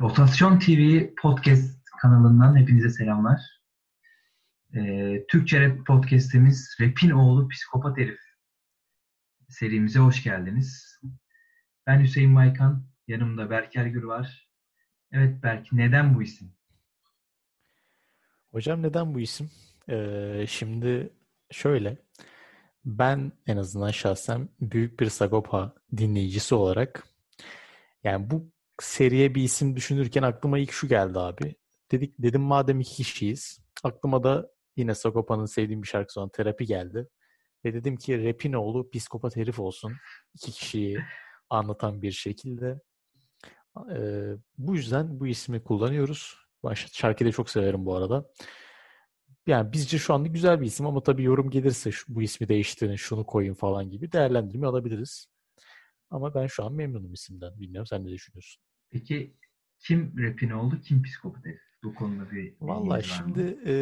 Rotasyon TV Podcast kanalından hepinize selamlar. Ee, Türkçe Rap Podcast'imiz Rap'in oğlu Psikopat Herif serimize hoş geldiniz. Ben Hüseyin Baykan, yanımda Berk Ergür var. Evet Berk, neden bu isim? Hocam neden bu isim? Ee, şimdi şöyle, ben en azından şahsen büyük bir Sagopa dinleyicisi olarak yani bu seriye bir isim düşünürken aklıma ilk şu geldi abi. Dedik dedim madem iki kişiyiz. Aklıma da yine Sagopa'nın sevdiğim bir şarkısı olan Terapi geldi. Ve dedim ki rapin oğlu psikopat herif olsun. İki kişiyi anlatan bir şekilde. Ee, bu yüzden bu ismi kullanıyoruz. Baş, şarkıyı da çok severim bu arada. Yani bizce şu anda güzel bir isim ama tabii yorum gelirse şu, bu ismi değiştirin, şunu koyun falan gibi değerlendirme alabiliriz. Ama ben şu an memnunum isimden. Bilmiyorum sen ne düşünüyorsun? Peki kim rapin oldu, kim psikopat herif? Bu konuda bir Valla şimdi e,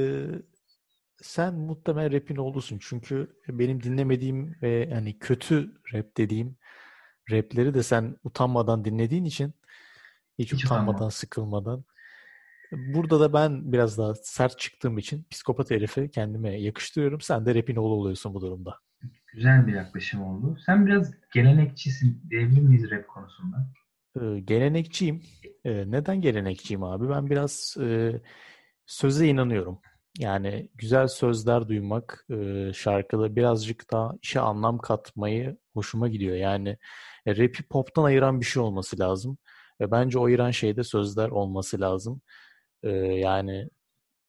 sen muhtemelen rapin olursun. Çünkü benim dinlemediğim ve hani kötü rap dediğim rapleri de sen utanmadan dinlediğin için hiç, hiç utanmadan, utanma. sıkılmadan. Burada da ben biraz daha sert çıktığım için psikopat herifi kendime yakıştırıyorum. Sen de rapin oğlu oluyorsun bu durumda. Güzel bir yaklaşım oldu. Sen biraz gelenekçisin diyebilir miyiz rap konusunda? Ee, gelenekçiyim. Ee, neden gelenekçiyim abi? Ben biraz e, söze inanıyorum. Yani güzel sözler duymak, e, şarkıda birazcık daha işe anlam katmayı hoşuma gidiyor. Yani e, rap'i pop'tan ayıran bir şey olması lazım. Ve bence o ayıran şeyde sözler olması lazım. E, yani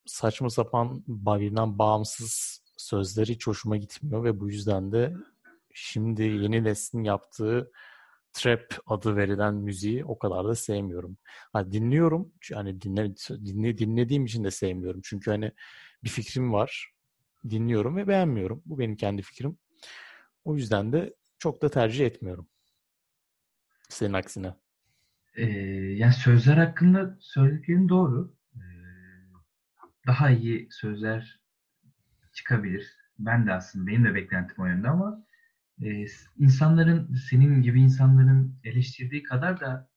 saçma sapan birbirinden bağımsız sözleri hiç hoşuma gitmiyor ve bu yüzden de şimdi yeni neslin yaptığı trap adı verilen müziği o kadar da sevmiyorum. Ha, dinliyorum. Yani dinle, dinle, dinlediğim için de sevmiyorum. Çünkü hani bir fikrim var. Dinliyorum ve beğenmiyorum. Bu benim kendi fikrim. O yüzden de çok da tercih etmiyorum. Senin aksine. Ee, yani sözler hakkında söylediklerin doğru. Ee, daha iyi sözler çıkabilir. Ben de aslında benim de beklentim o yönde ama e, insanların senin gibi insanların eleştirdiği kadar da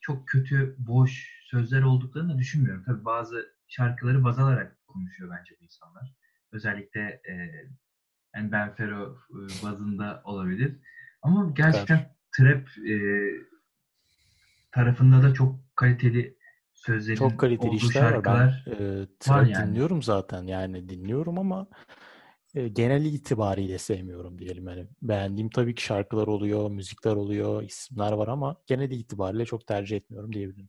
çok kötü, boş sözler olduklarını düşünmüyorum. Tabii bazı şarkıları baz alarak konuşuyor bence bu insanlar. Özellikle e, yani Benfero e, bazında olabilir. Ama gerçekten trap e, tarafında da çok kaliteli sözlerin çok kaliteli işler şarkılar var. Ben e, trap yani. dinliyorum zaten. Yani dinliyorum ama e, genel itibariyle sevmiyorum diyelim. Yani beğendiğim tabii ki şarkılar oluyor, müzikler oluyor, isimler var ama genel itibariyle çok tercih etmiyorum diyebilirim.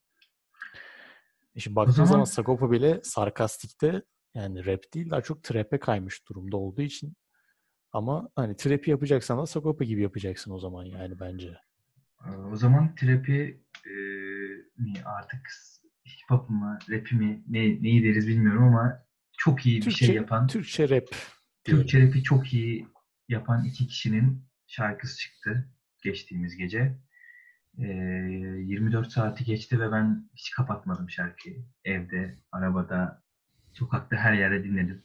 E şimdi baktığın zaman... zaman Sagopa bile sarkastikte yani rap değil daha çok trap'e kaymış durumda olduğu için ama hani trap'i yapacaksan da Sagopa gibi yapacaksın o zaman yani bence. O zaman trap'i e, artık hip hop mu, rap'i mi ne, neyi deriz bilmiyorum ama çok iyi Türkçe, bir şey yapan. Türkçe rap Türkçe rap'i çok iyi yapan iki kişinin şarkısı çıktı geçtiğimiz gece. Ee, 24 saati geçti ve ben hiç kapatmadım şarkıyı. Evde, arabada, sokakta her yerde dinledim.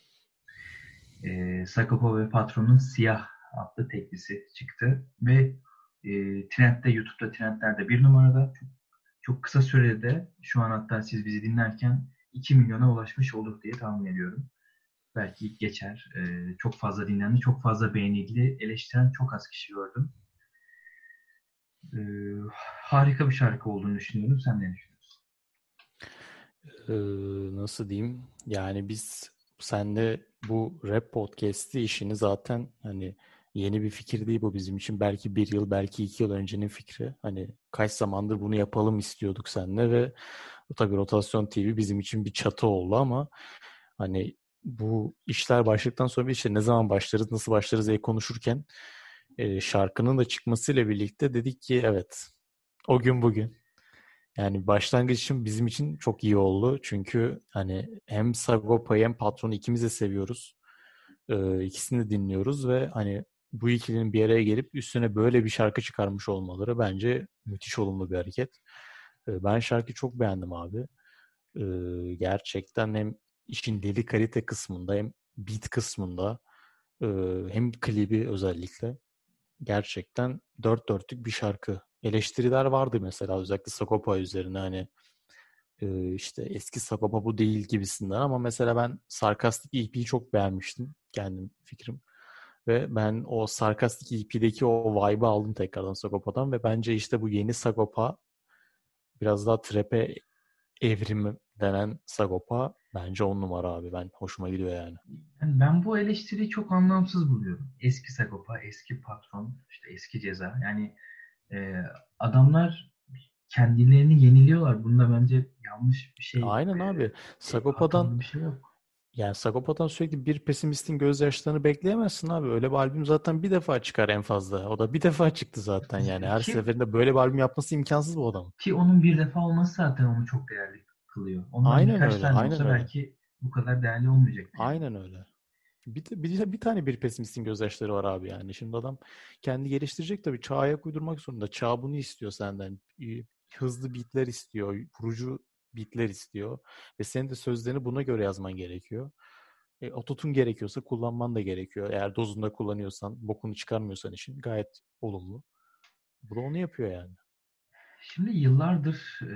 Ee, Sakopo ve Patron'un Siyah adlı teklisi çıktı ve e, Trend'de, YouTube'da Trend'lerde bir numarada çok, çok kısa sürede şu an hatta siz bizi dinlerken 2 milyona ulaşmış olur diye tahmin ediyorum belki geçer. E, çok fazla dinlendi, çok fazla beğenildi. Eleştiren çok az kişi gördüm. E, harika bir şarkı olduğunu düşünüyorum. Sen ne düşünüyorsun? Ee, nasıl diyeyim? Yani biz senle bu rap podcast'i işini zaten hani yeni bir fikir değil bu bizim için. Belki bir yıl, belki iki yıl öncenin fikri. Hani kaç zamandır bunu yapalım istiyorduk seninle ve tabii Rotasyon TV bizim için bir çatı oldu ama hani bu işler başladıktan sonra işte ne zaman başlarız, nasıl başlarız diye konuşurken e, şarkının da çıkmasıyla birlikte dedik ki evet o gün bugün. Yani başlangıç için bizim için çok iyi oldu. Çünkü hani hem Sagopa'yı hem Patron'u ikimiz de seviyoruz. E, ikisini de dinliyoruz ve hani bu ikilinin bir araya gelip üstüne böyle bir şarkı çıkarmış olmaları bence müthiş olumlu bir hareket. E, ben şarkıyı çok beğendim abi. Gerçekten hem işin deli kalite kısmında hem beat kısmında hem klibi özellikle gerçekten dört dörtlük bir şarkı. Eleştiriler vardı mesela özellikle Sakopa üzerine hani işte eski Sagopa bu değil gibisinden ama mesela ben Sarkastik EP'yi çok beğenmiştim. Kendim fikrim. Ve ben o Sarkastik EP'deki o vibe'ı aldım tekrardan Sagopa'dan ve bence işte bu yeni Sagopa biraz daha trap'e evrimi denen Sagopa bence on numara abi. Ben hoşuma gidiyor yani. yani. Ben bu eleştiriyi çok anlamsız buluyorum. Eski Sagopa, eski patron, işte eski ceza. Yani e, adamlar kendilerini yeniliyorlar. Bunda bence yanlış bir şey. Aynen abi. Sagopa'dan bir şey yok. Yani Sagopa'dan sürekli bir pesimistin gözyaşlarını bekleyemezsin abi. Öyle bir albüm zaten bir defa çıkar en fazla. O da bir defa çıktı zaten yani. Her Ki- seferinde böyle bir albüm yapması imkansız bu adam. Ki onun bir defa olması zaten onu çok değerli kılıyor. Ondan Aynen birkaç öyle, tane aynen olsa öyle. belki bu kadar değerli olmayacak. Aynen öyle. Bir, bir, bir tane bir pesimistin gözyaşları var abi yani. Şimdi adam kendi geliştirecek tabii. Çağa ayak uydurmak zorunda. Çağ bunu istiyor senden. Hızlı beatler istiyor. Vurucu beatler istiyor. Ve senin de sözlerini buna göre yazman gerekiyor. E, ototun gerekiyorsa kullanman da gerekiyor. Eğer dozunda kullanıyorsan, bokunu çıkarmıyorsan işin gayet olumlu. Bu da onu yapıyor yani. Şimdi yıllardır e,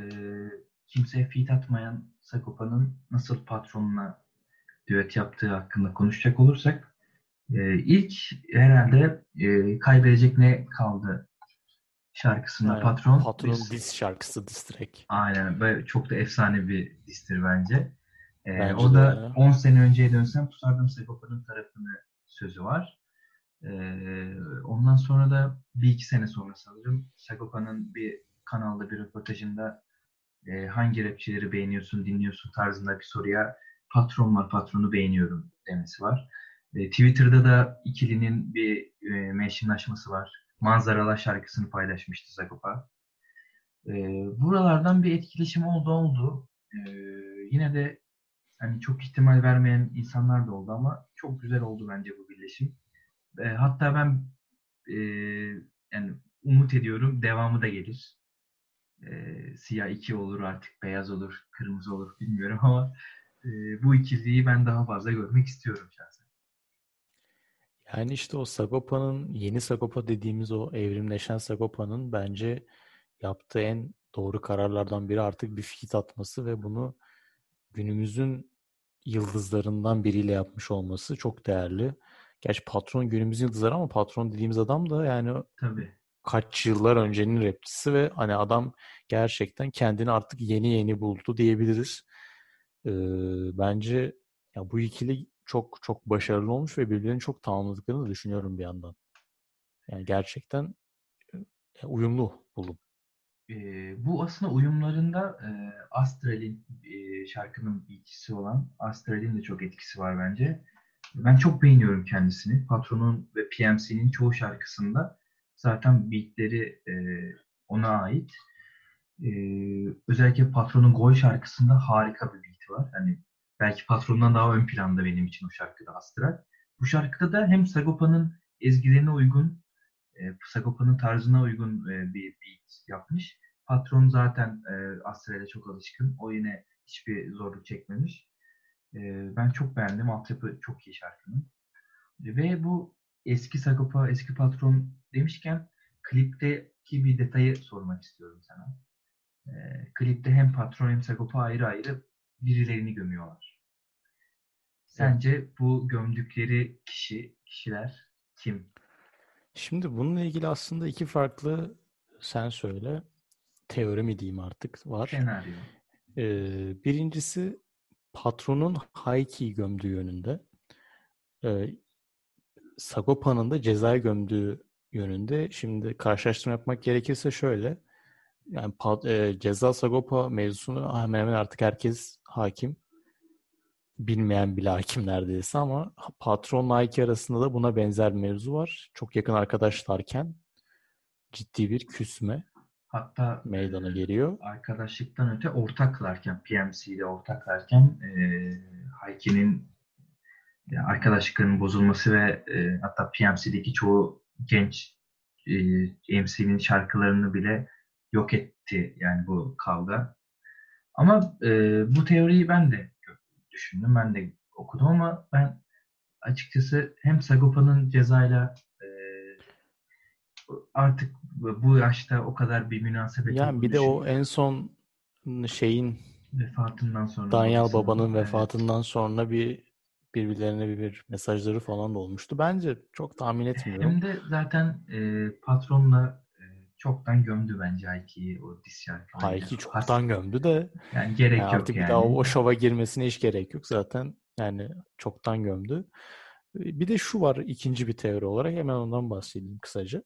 kimseye feat atmayan Sagopa'nın nasıl patronuna düet yaptığı hakkında konuşacak olursak e, ilk herhalde e, kaybedecek ne kaldı şarkısında Aynen. patron. Patron Biz- diss şarkısı, diss track. Aynen. Ve çok da efsane bir distir bence. Ee, Bence o da ya. 10 sene önceye dönsem tutardım Sagopa'nın tarafını sözü var. Ee, ondan sonra da bir iki sene sonra sanırım Sagopa'nın bir kanalda bir röportajında e, hangi rapçileri beğeniyorsun, dinliyorsun tarzında bir soruya patron var, patronu beğeniyorum demesi var. E, Twitter'da da ikilinin bir e, mentionlaşması var. Manzaralar şarkısını paylaşmıştı Sagopa. E, buralardan bir etkileşim oldu oldu. E, yine de hani çok ihtimal vermeyen insanlar da oldu ama çok güzel oldu bence bu birleşim. E, hatta ben e, yani umut ediyorum devamı da gelir. E, siyah iki olur artık beyaz olur, kırmızı olur bilmiyorum ama e, bu ikiliyi ben daha fazla görmek istiyorum şahsen. Yani işte o Sagopa'nın, yeni Sagopa dediğimiz o evrimleşen Sagopa'nın bence yaptığı en doğru kararlardan biri artık bir fit atması ve bunu günümüzün yıldızlarından biriyle yapmış olması çok değerli. Gerçi patron günümüzün yıldızları ama patron dediğimiz adam da yani Tabii. Kaç yıllar öncenin rapçisi ve hani adam gerçekten kendini artık yeni yeni buldu diyebiliriz. Ee, bence ya bu ikili çok çok başarılı olmuş ve birbirlerini çok tamamladıklarını düşünüyorum bir yandan. Yani gerçekten e, uyumlu buldum. E, bu aslında uyumlarında e, Astral'in e, şarkının beatçisi olan Astral'in de çok etkisi var bence. Ben çok beğeniyorum kendisini. Patron'un ve PMC'nin çoğu şarkısında zaten beatleri e, ona ait. E, özellikle Patron'un Gol şarkısında harika bir beat var. Hani belki Patron'dan daha ön planda benim için o şarkıda Astral. Bu şarkıda da hem Sagopa'nın ezgilerine uygun, e, Sagopa'nın tarzına uygun e, bir beat yapmış. Patron zaten e, Astral'e çok alışkın. O yine hiçbir zorluk çekmemiş. E, ben çok beğendim. Altyapı çok iyi şarkının. Ve bu eski Sagopa, eski patron demişken klipteki bir detayı sormak istiyorum sana. E, klipte hem patron hem Sagopa ayrı ayrı birilerini gömüyorlar. Sence bu gömdükleri kişi, kişiler kim? Şimdi bununla ilgili aslında iki farklı sen söyle teori mi diyeyim artık var. Senaryo. Ee, birincisi patronun Hayki'yi gömdüğü yönünde. Ee, Sagopa'nın da cezayı gömdüğü yönünde. Şimdi karşılaştırma yapmak gerekirse şöyle. Yani e, ceza Sagopa mevzusunu hemen hemen artık herkes hakim. Bilmeyen bile hakim neredeyse ama patron Nike arasında da buna benzer mevzu var. Çok yakın arkadaşlarken ciddi bir küsme Hatta meydana e, geliyor. arkadaşlıktan öte ortaklarken, PMC ile ortaklarken e, Hayki'nin yani arkadaşlıklarının bozulması ve e, hatta PMC'deki çoğu genç e, MC'nin şarkılarını bile yok etti yani bu kavga. Ama e, bu teoriyi ben de düşündüm, ben de okudum ama ben açıkçası hem Sagopa'nın cezayla e, artık bu yaşta o kadar bir münasebet Yani bir de o en son şeyin Vefatından sonra. Danyal babasının, Baba'nın evet. vefatından sonra bir birbirlerine bir, mesajları falan da olmuştu. Bence çok tahmin etmiyorum. Hem de zaten e, patronla e, çoktan gömdü bence Hayki'yi o diss. Hayki Has- çoktan gömdü de Yani gerek yani yok artık yani. bir daha o, o şova girmesine hiç gerek yok zaten. Yani çoktan gömdü. Bir de şu var ikinci bir teori olarak hemen ondan bahsedeyim kısaca.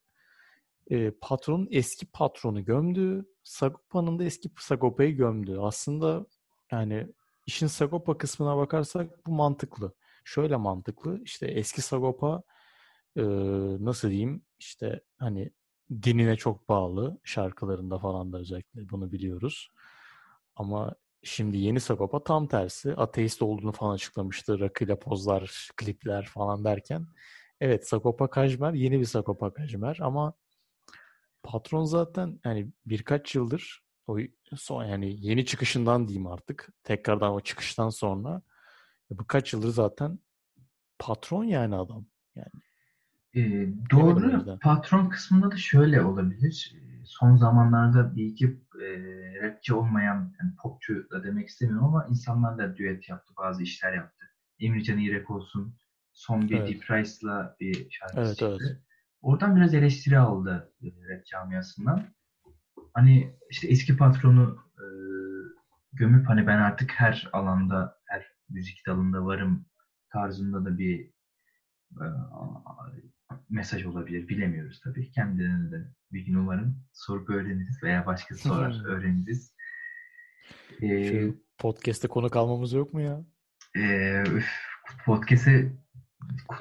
E, patronun eski patronu gömdü. Sagopa'nın da eski Sagopa'yı gömdü. Aslında yani işin Sagopa kısmına bakarsak bu mantıklı. Şöyle mantıklı. İşte eski Sagopa e, nasıl diyeyim işte hani dinine çok bağlı şarkılarında falan da özellikle bunu biliyoruz. Ama şimdi yeni Sagopa tam tersi. Ateist olduğunu falan açıklamıştı. Rakıyla pozlar, klipler falan derken. Evet Sagopa Kajmer yeni bir Sagopa Kajmer ama patron zaten yani birkaç yıldır o son yani yeni çıkışından diyeyim artık. Tekrardan o çıkıştan sonra birkaç yıldır zaten patron yani adam. Yani o doğru. Patron kısmında da şöyle olabilir. Son zamanlarda bir iki e, rapçi olmayan, yani popçu da demek istemiyorum ama insanlar da düet yaptı, bazı işler yaptı. Emircan İrek olsun, son bir Evet. Deep Rice'la bir şarkısı Evet, çıktı. evet. Oradan biraz eleştiri aldı e, rap camiasından. Hani işte eski patronu e, gömüp hani ben artık her alanda, her müzik dalında varım tarzında da bir e, mesaj olabilir. Bilemiyoruz tabii. Kendilerine de bir gün umarım sorup öğreniriz veya başkası sorar öğreniriz. Ee, Şu podcast'te konuk almamız yok mu ya? e, üf, podcast'e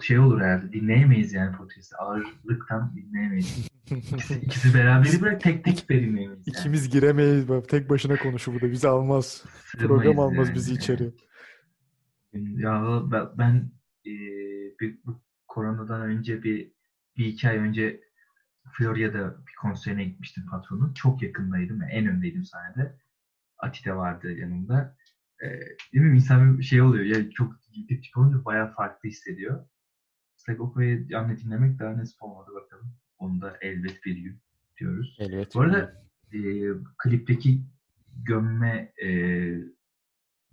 şey olur herhalde. Dinleyemeyiz yani podcast'ı. Ağırlıktan dinleyemeyiz. İkisi, beraberi bırak tek tek dinleyemeyiz. Yani. İkimiz giremeyiz. Tek başına konuşur burada. Bizi almaz. Sığmayız Program almaz yani. bizi içeri. Ya ben, e, bir, bu koronadan önce bir, bir iki ay önce Florya'da bir konserine gitmiştim patronun. Çok yakındaydım. Yani en öndeydim sahnede. Ati de vardı yanımda. E, değil mi? İnsan bir şey oluyor. Ya çok gidip tip olunca bayağı farklı hissediyor. Sagopa'yı canlı dinlemek daha nasip olmadı bakalım. Onu da elbet bir gün diyoruz. Elbet. Bu arada e, klipteki gömme e,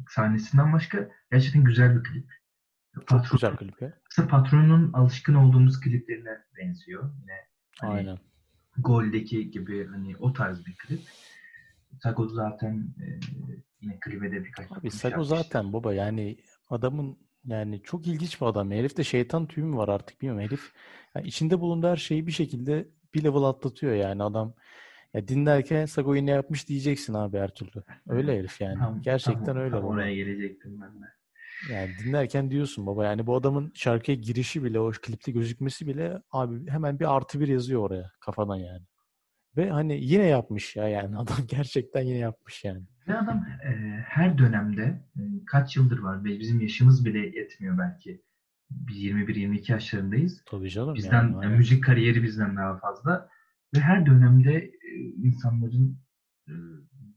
sahnesinden başka gerçekten güzel bir klip. çok Patron, güzel klip ya. aslında patronun alışkın olduğumuz kliplerine benziyor. Yine hani Aynen. Gol'deki gibi hani o tarz bir klip. Sago zaten e, yine klibe de birkaç Abi Sago zaten baba yani adamın yani çok ilginç bir adam. Herifte şeytan tüyü mü var artık bilmiyorum. Herif yani içinde bulunduğu her şeyi bir şekilde bir level atlatıyor yani adam. Ya dinlerken Sago'yu ne yapmış diyeceksin abi her türlü. Öyle herif yani. Tam- Gerçekten tam- öyle tam baba. oraya gelecektim ben de. Yani dinlerken diyorsun baba yani bu adamın şarkıya girişi bile o klipte gözükmesi bile abi hemen bir artı bir yazıyor oraya kafadan yani. Ve hani yine yapmış ya yani adam gerçekten yine yapmış yani. Ve adam e, her dönemde e, kaç yıldır var ve bizim yaşımız bile yetmiyor belki. Biz 21-22 yaşlarındayız. Tabii canım Bizden yani. yani müzik kariyeri bizden daha fazla ve her dönemde e, insanların e,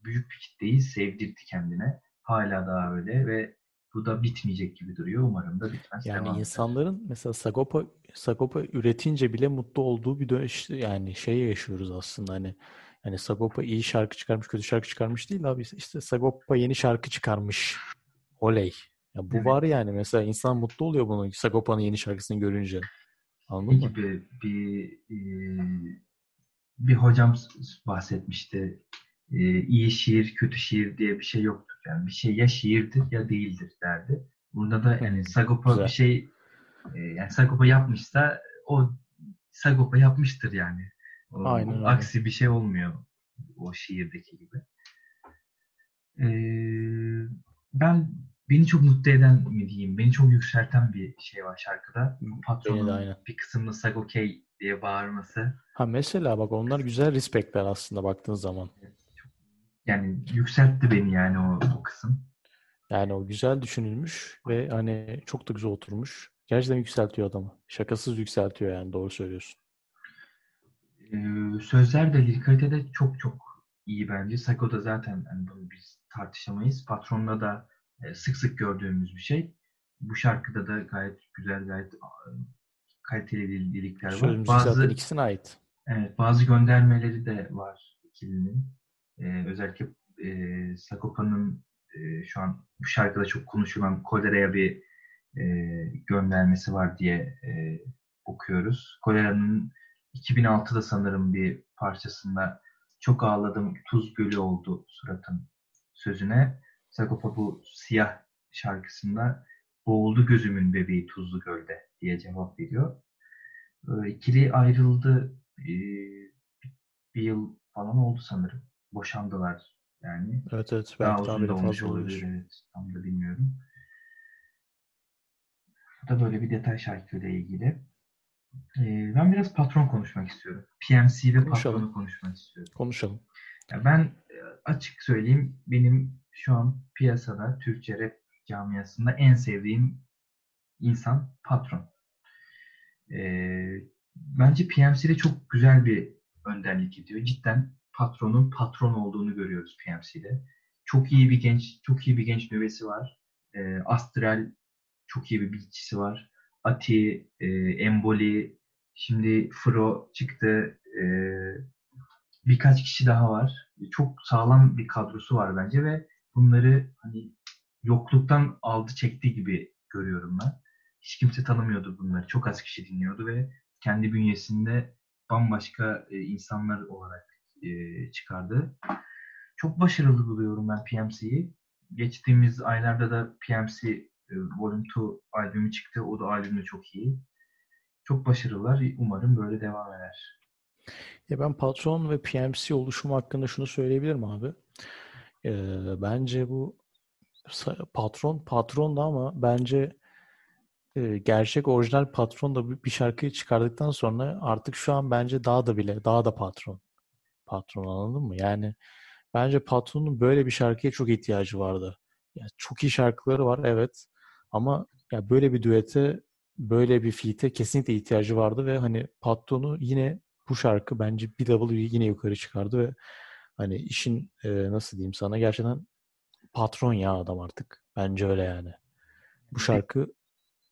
büyük bir kitleyi sevdirdi kendine. Hala daha öyle ve bu da bitmeyecek gibi duruyor. Umarım da bitmez. Yani devam eder. insanların mesela Sagopa Sagopa üretince bile mutlu olduğu bir dön işte yani şey yaşıyoruz aslında hani yani Sagopa iyi şarkı çıkarmış, kötü şarkı çıkarmış değil abi. İşte Sagopa yeni şarkı çıkarmış. Oley. Ya bu Evet. var yani mesela insan mutlu oluyor bunun Sagopa'nın yeni şarkısını görünce. Anladın mı? gibi bir e, bir hocam bahsetmişti. E, iyi şiir, kötü şiir diye bir şey yoktur. Yani bir şey ya şiirdir ya değildir derdi. Burada da yani Sagopa güzel. bir şey e, yani Sagopa yapmışsa o Sagopa yapmıştır yani. O, Aynen aksi bir şey olmuyor o şiirdeki gibi. E, ben beni çok mutlu eden mi diyeyim, beni çok yükselten bir şey var şarkıda. Patronun aynen. bir kısmında Sagokey diye bağırması. Ha mesela bak onlar güzel respektler aslında baktığın zaman. Yani yükseltti beni yani o, o kısım. Yani o güzel düşünülmüş ve hani çok da güzel oturmuş. Gerçekten yükseltiyor adamı. Şakasız yükseltiyor yani doğru söylüyorsun. Ee, sözler de lirik de çok çok iyi bence. Sago'da zaten hani bunu biz tartışamayız. Patron'la da e, sık sık gördüğümüz bir şey. Bu şarkıda da gayet güzel, gayet kaliteli lirikler var. Sözümüz Bazı ikisine ait. evet, bazı göndermeleri de var ikilinin. Ee, özellikle e, Sagopa'nın e, şu an bu şarkıda çok konuşulan Kolera'ya bir e, göndermesi var diye e, okuyoruz. Kolera'nın 2006'da sanırım bir parçasında çok ağladım tuz gölü oldu suratım sözüne Sagopa bu siyah şarkısında boğuldu gözümün bebeği tuzlu gölde diye cevap veriyor. E, ikili ayrıldı e, bir yıl falan oldu sanırım. Boşandılar yani. Evet evet. Daha Belki uzun da olmuş olabilir. Evet, tam da bilmiyorum. Bu da böyle bir detay şarkıyla ilgili. Ee, ben biraz patron konuşmak istiyorum. PMC ve Konuşalım. patronu konuşmak istiyorum. Konuşalım. Ya ben e, açık söyleyeyim benim şu an piyasada Türkçe rap camiasında en sevdiğim insan patron. Ee, bence PMC'de çok güzel bir önderlik ediyor. Cidden patronun patron olduğunu görüyoruz PMC'de. Çok iyi bir genç, çok iyi bir genç nüvesi var. Ee, Astral çok iyi bir beatçisi var. Ati, e, Emboli, şimdi Fro çıktı. E, birkaç kişi daha var. Çok sağlam bir kadrosu var bence ve bunları hani yokluktan aldı çekti gibi görüyorum ben. Hiç kimse tanımıyordu bunları. Çok az kişi dinliyordu ve kendi bünyesinde bambaşka e, insanlar olarak e, çıkardı. Çok başarılı buluyorum ben PMC'yi. Geçtiğimiz aylarda da PMC e, Volume 2 albümü çıktı. O da albümü çok iyi. Çok başarılılar. Umarım böyle devam eder. Ya ben patron ve PMC oluşumu hakkında şunu söyleyebilirim abi. Ee, bence bu patron patron da ama bence e, gerçek orijinal patron da bir şarkıyı çıkardıktan sonra artık şu an bence daha da bile daha da patron. Patron anladın mı? Yani bence patronun böyle bir şarkıya çok ihtiyacı vardı. Yani çok iyi şarkıları var evet ama ya böyle bir düete böyle bir feat'e kesinlikle ihtiyacı vardı ve hani patronu yine bu şarkı bence bir level yine yukarı çıkardı ve hani işin e, nasıl diyeyim sana gerçekten patron ya adam artık. Bence öyle yani. Bu şarkı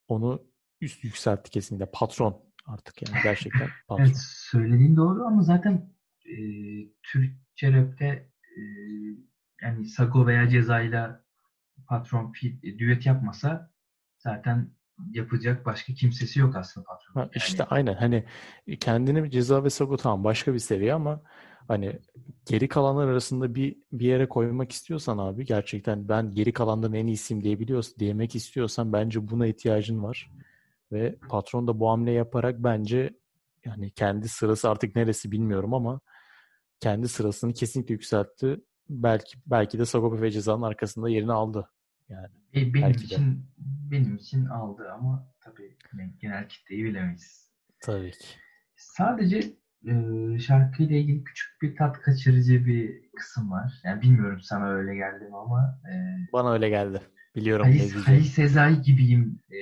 onu üst yükseltti kesinlikle. Patron artık yani gerçekten patron. Evet söylediğin doğru ama zaten e, Türkçe rapte e, yani Sago veya Ceza'yla patron feat, e, düet yapmasa zaten yapacak başka kimsesi yok aslında patron. Ha, Yani işte aynen hani kendini ceza ve Sago tamam başka bir seviye ama hani geri kalanlar arasında bir bir yere koymak istiyorsan abi gerçekten ben geri kalanların en iyisiyim diyebiliyorsun diyemek istiyorsan bence buna ihtiyacın var. Ve patron da bu hamle yaparak bence yani kendi sırası artık neresi bilmiyorum ama kendi sırasını kesinlikle yükseltti. Belki belki de Sagopa ve Ceza'nın arkasında yerini aldı. Yani benim Belki de. için benim için aldı ama tabii genel kitleyi bilemeyiz. tabii ki. Sadece e, şarkıyla ilgili küçük bir tat kaçırıcı bir kısım var. Yani bilmiyorum sana öyle geldi mi ama e, Bana öyle geldi. Biliyorum Halis. Halis Sezai gibiyim e,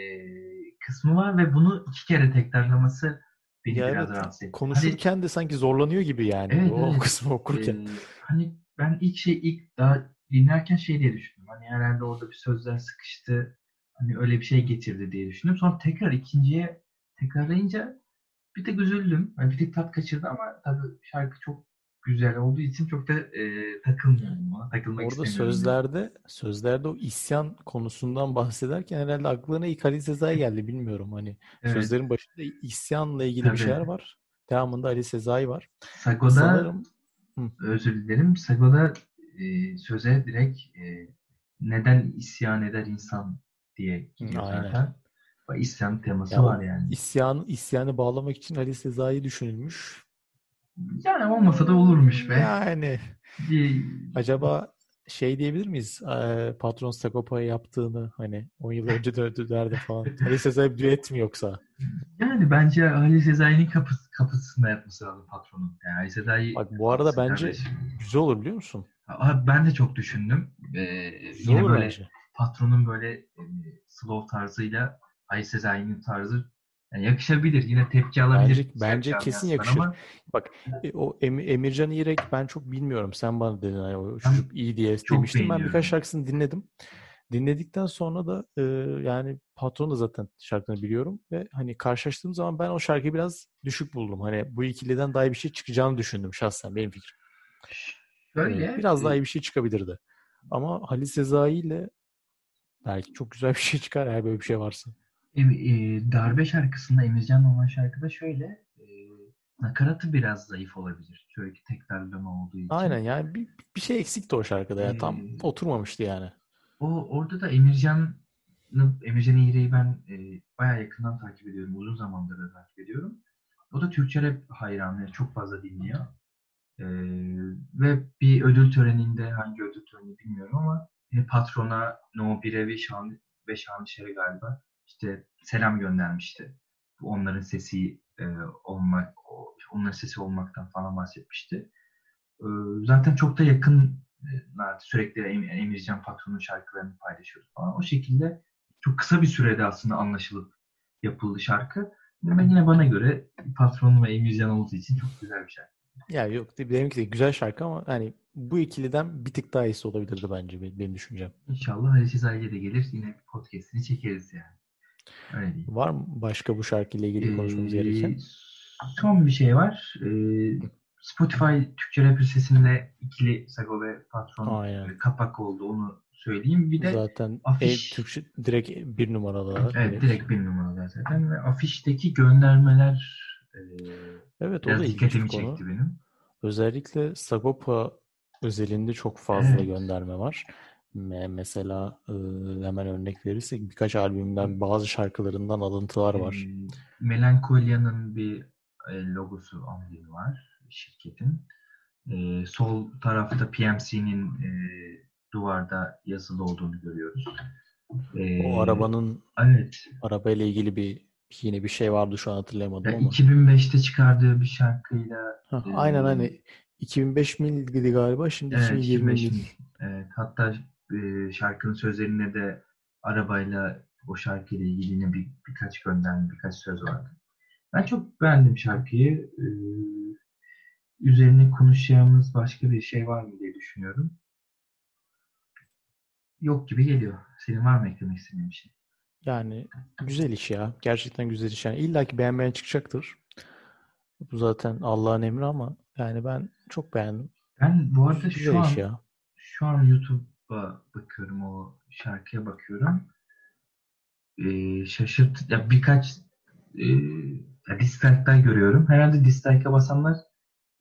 kısmı var ve bunu iki kere tekrarlaması beni Ya biraz evet, rahatsız etti. konuşurken de sanki zorlanıyor gibi yani Evet, o evet. kısmı okurken. Hani, e, hani ben ilk şey ilk daha dinlerken şey diye düşündüm. Hani herhalde orada bir sözler sıkıştı. Hani öyle bir şey getirdi diye düşündüm. Sonra tekrar ikinciye tekrarlayınca bir tek üzüldüm. Yani bir tek tat kaçırdı ama tabii şarkı çok güzel olduğu için çok da e, takılmıyorum ona. Takılmak Orada sözlerde sözlerde o isyan konusundan bahsederken herhalde aklına ilk Ali Sezai geldi bilmiyorum hani Evet. sözlerin başında isyanla ilgili Tabii. bir şeyler var. Devamında Ali Sezai var. Sago'da Sanırım özür dilerim. Sago'da e, söze direkt e, neden isyan eder insan diye gidiyor Aynen. zaten. İsyan teması Ya var yani. isyan isyanı bağlamak için Ali Sezai düşünülmüş. Yani olmasa da olurmuş be. Yani Bir, acaba şey diyebilir miyiz? Eee, Patron Sagopa'ya yaptığını hani 10 yıl önce döndüler de falan. Ali Sezai düet mi yoksa? yani bence Ali Sezai'nin kapısı, kapısında yapması lazım patronun. Yani Ali Sezai Bak bu arada bence kardeşim. güzel olur biliyor musun? Abi ben de çok düşündüm. Ee, Güzel yine olur böyle bence. patronun böyle e, slow tarzıyla Ali Sezai'nin tarzı yani yakışabilir. Yine tepki alabilir. Bence- bence kesin yakışır. Ama E, O Em- Emircan İrek ben çok bilmiyorum. Sen bana dedin hani o çocuk iyi diye demiştim. Ben birkaç şarkısını dinledim. Dinledikten sonra da e, yani patron da zaten şarkını biliyorum ve hani karşılaştığım zaman ben o şarkıyı biraz düşük buldum. Hani bu ikiliden daha iyi bir şey çıkacağını düşündüm şahsen benim fikrim. şöyle E, biraz daha e, iyi bir şey çıkabilirdi. Ama Halil Sezai ile belki çok güzel bir şey çıkar eğer böyle bir şey varsa. E, e, darbe şarkısında Emircan olan şarkıda şöyle e, nakaratı biraz zayıf olabilir. Ki tekrarlama olduğu için. Aynen yani bir, bir şey eksikti o şarkıda ya. Tam Ee, oturmamıştı yani. O orada da Emircan'ı Emircan İğrek'i ben e, bayağı yakından takip ediyorum. Uzun zamandır da takip ediyorum. O da Türkçe rap hayranı. Çok fazla dinliyor. E, ve bir ödül töreninde hangi ödül töreni bilmiyorum ama e, patrona No 1'e ve Şan ve Şanışer'e galiba işte selam göndermişti. Bu onların sesi e, olmak, onların sesi olmaktan falan bahsetmişti. E, zaten çok da yakın sürekli Em- Emircan Patron'un şarkılarını paylaşıyordu falan. O şekilde çok kısa bir sürede aslında anlaşılıp yapıldı şarkı. Ama yine bana göre Patron ve Emircan olduğu için çok güzel bir şarkı. Ya yok benimki de güzel şarkı ama hani bu ikiliden bir tık daha iyisi olabilirdi bence benim, düşüncem. İnşallah Halis Sezai'ye de gelir. Yine podcast'ini çekeriz yani. Öyle. Var mı başka bu şarkıyla ilgili konuşmamız Ee, gereken? Son bir şey var. Ee, Spotify Türkçe Rap listesinde ikili Sago ve Patron Aynen. e, kapak oldu. Onu söyleyeyim. Bir de Zaten afiş- Türkçe direkt bir numaralar. Evet direkt bir numaralar zaten ve afişteki göndermeler e, Evet o biraz da ilginç bir dikkatimi konu. çekti benim. Özellikle Sagopa özelinde çok fazla Evet. gönderme var. Me- Mesela e, hemen örnek verirsek birkaç albümden bazı şarkılarından alıntılar var. Melankolia'nın bir e, logosu amblemi var şirketin. E, sol tarafta PMC'nin e, duvarda yazılı olduğunu görüyoruz. E, O arabanın Evet. arabayla ilgili bir yine bir şey vardı şu an hatırlayamadım Ya ama. 2005'te çıkardığı bir şarkıyla Ha, e, aynen hani 2005 mildi galiba şimdi Evet, 2020 2005 mil. mil. Evet, hatta e, şarkının sözlerinde de arabayla o şarkıyla ilgili yine bir, birkaç gönderme, birkaç söz vardı. Ben çok beğendim şarkıyı. Ee, üzerine konuşacağımız başka bir şey var mı diye düşünüyorum. Yok gibi geliyor. Senin var mı eklemek istediğin bir şey? Yani güzel iş ya. Gerçekten güzel iş. Yani illa ki beğenmeyen çıkacaktır. Bu zaten Allah'ın emri ama yani ben çok beğendim. Ben bu arada Güzel şu an ya. şu an YouTube'a bakıyorum o şarkıya bakıyorum. Ee, şaşırt ya birkaç e, ya dislike'lar görüyorum. Herhalde dislike'a basanlar